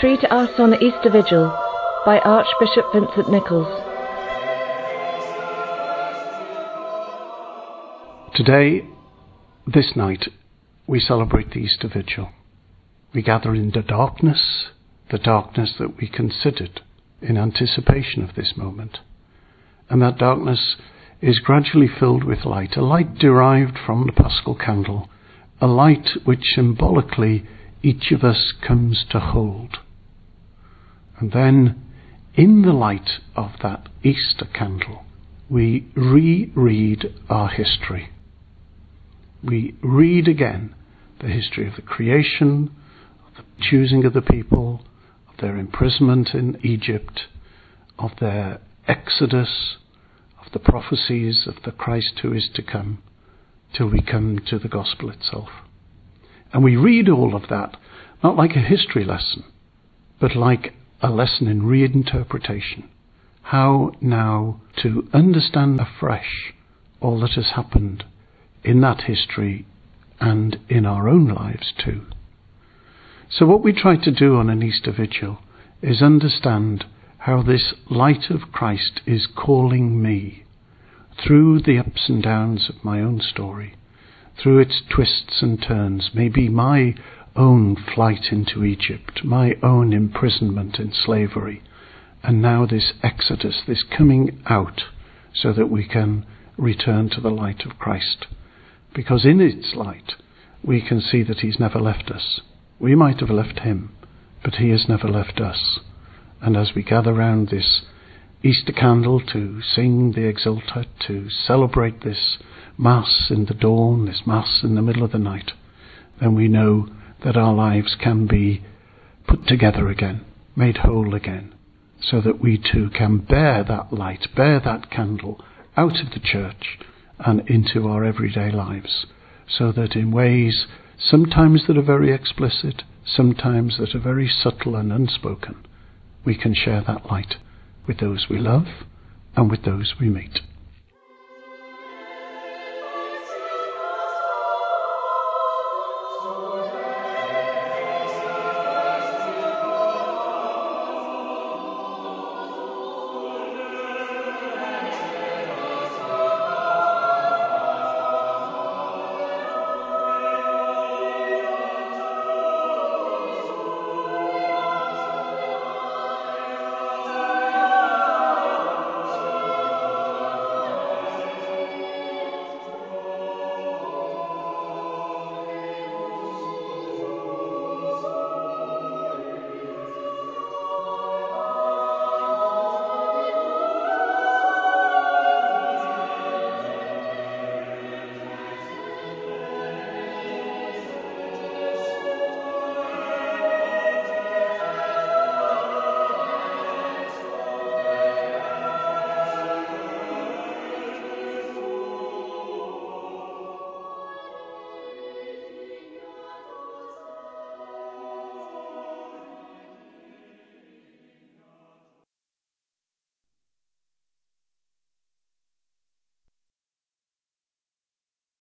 Three to Us on the Easter Vigil by Archbishop Vincent Nichols. Today, this night, we celebrate the Easter Vigil. We gather in the darkness, the darkness that we considered in anticipation of this moment. And that darkness is gradually filled with light, a light derived from the Paschal candle, a light which symbolically each of us comes to hold. And then, in the light of that Easter candle, we reread our history. We read again the history of the creation, of the choosing of the people, of their imprisonment in Egypt, of their exodus, of the prophecies of the Christ who is to come, till we come to the gospel itself. And we read all of that not like a history lesson, but like a lesson in reinterpretation. How now to understand afresh all that has happened in that history and in our own lives too. So, what we try to do on an Easter Vigil is understand how this light of Christ is calling me through the ups and downs of my own story through its twists and turns, maybe my own flight into Egypt, my own imprisonment in slavery, and now this exodus, this coming out, so that we can return to the light of Christ. Because in its light, we can see that He's never left us. We might have left Him, but He has never left us. And as we gather round this Easter candle to sing the Exultet, to celebrate this Mass in the dawn, this Mass in the middle of the night, then we know that our lives can be put together again, made whole again, so that we too can bear that light, bear that candle out of the church and into our everyday lives, so that in ways sometimes that are very explicit, sometimes that are very subtle and unspoken, we can share that light with those we love and with those we meet.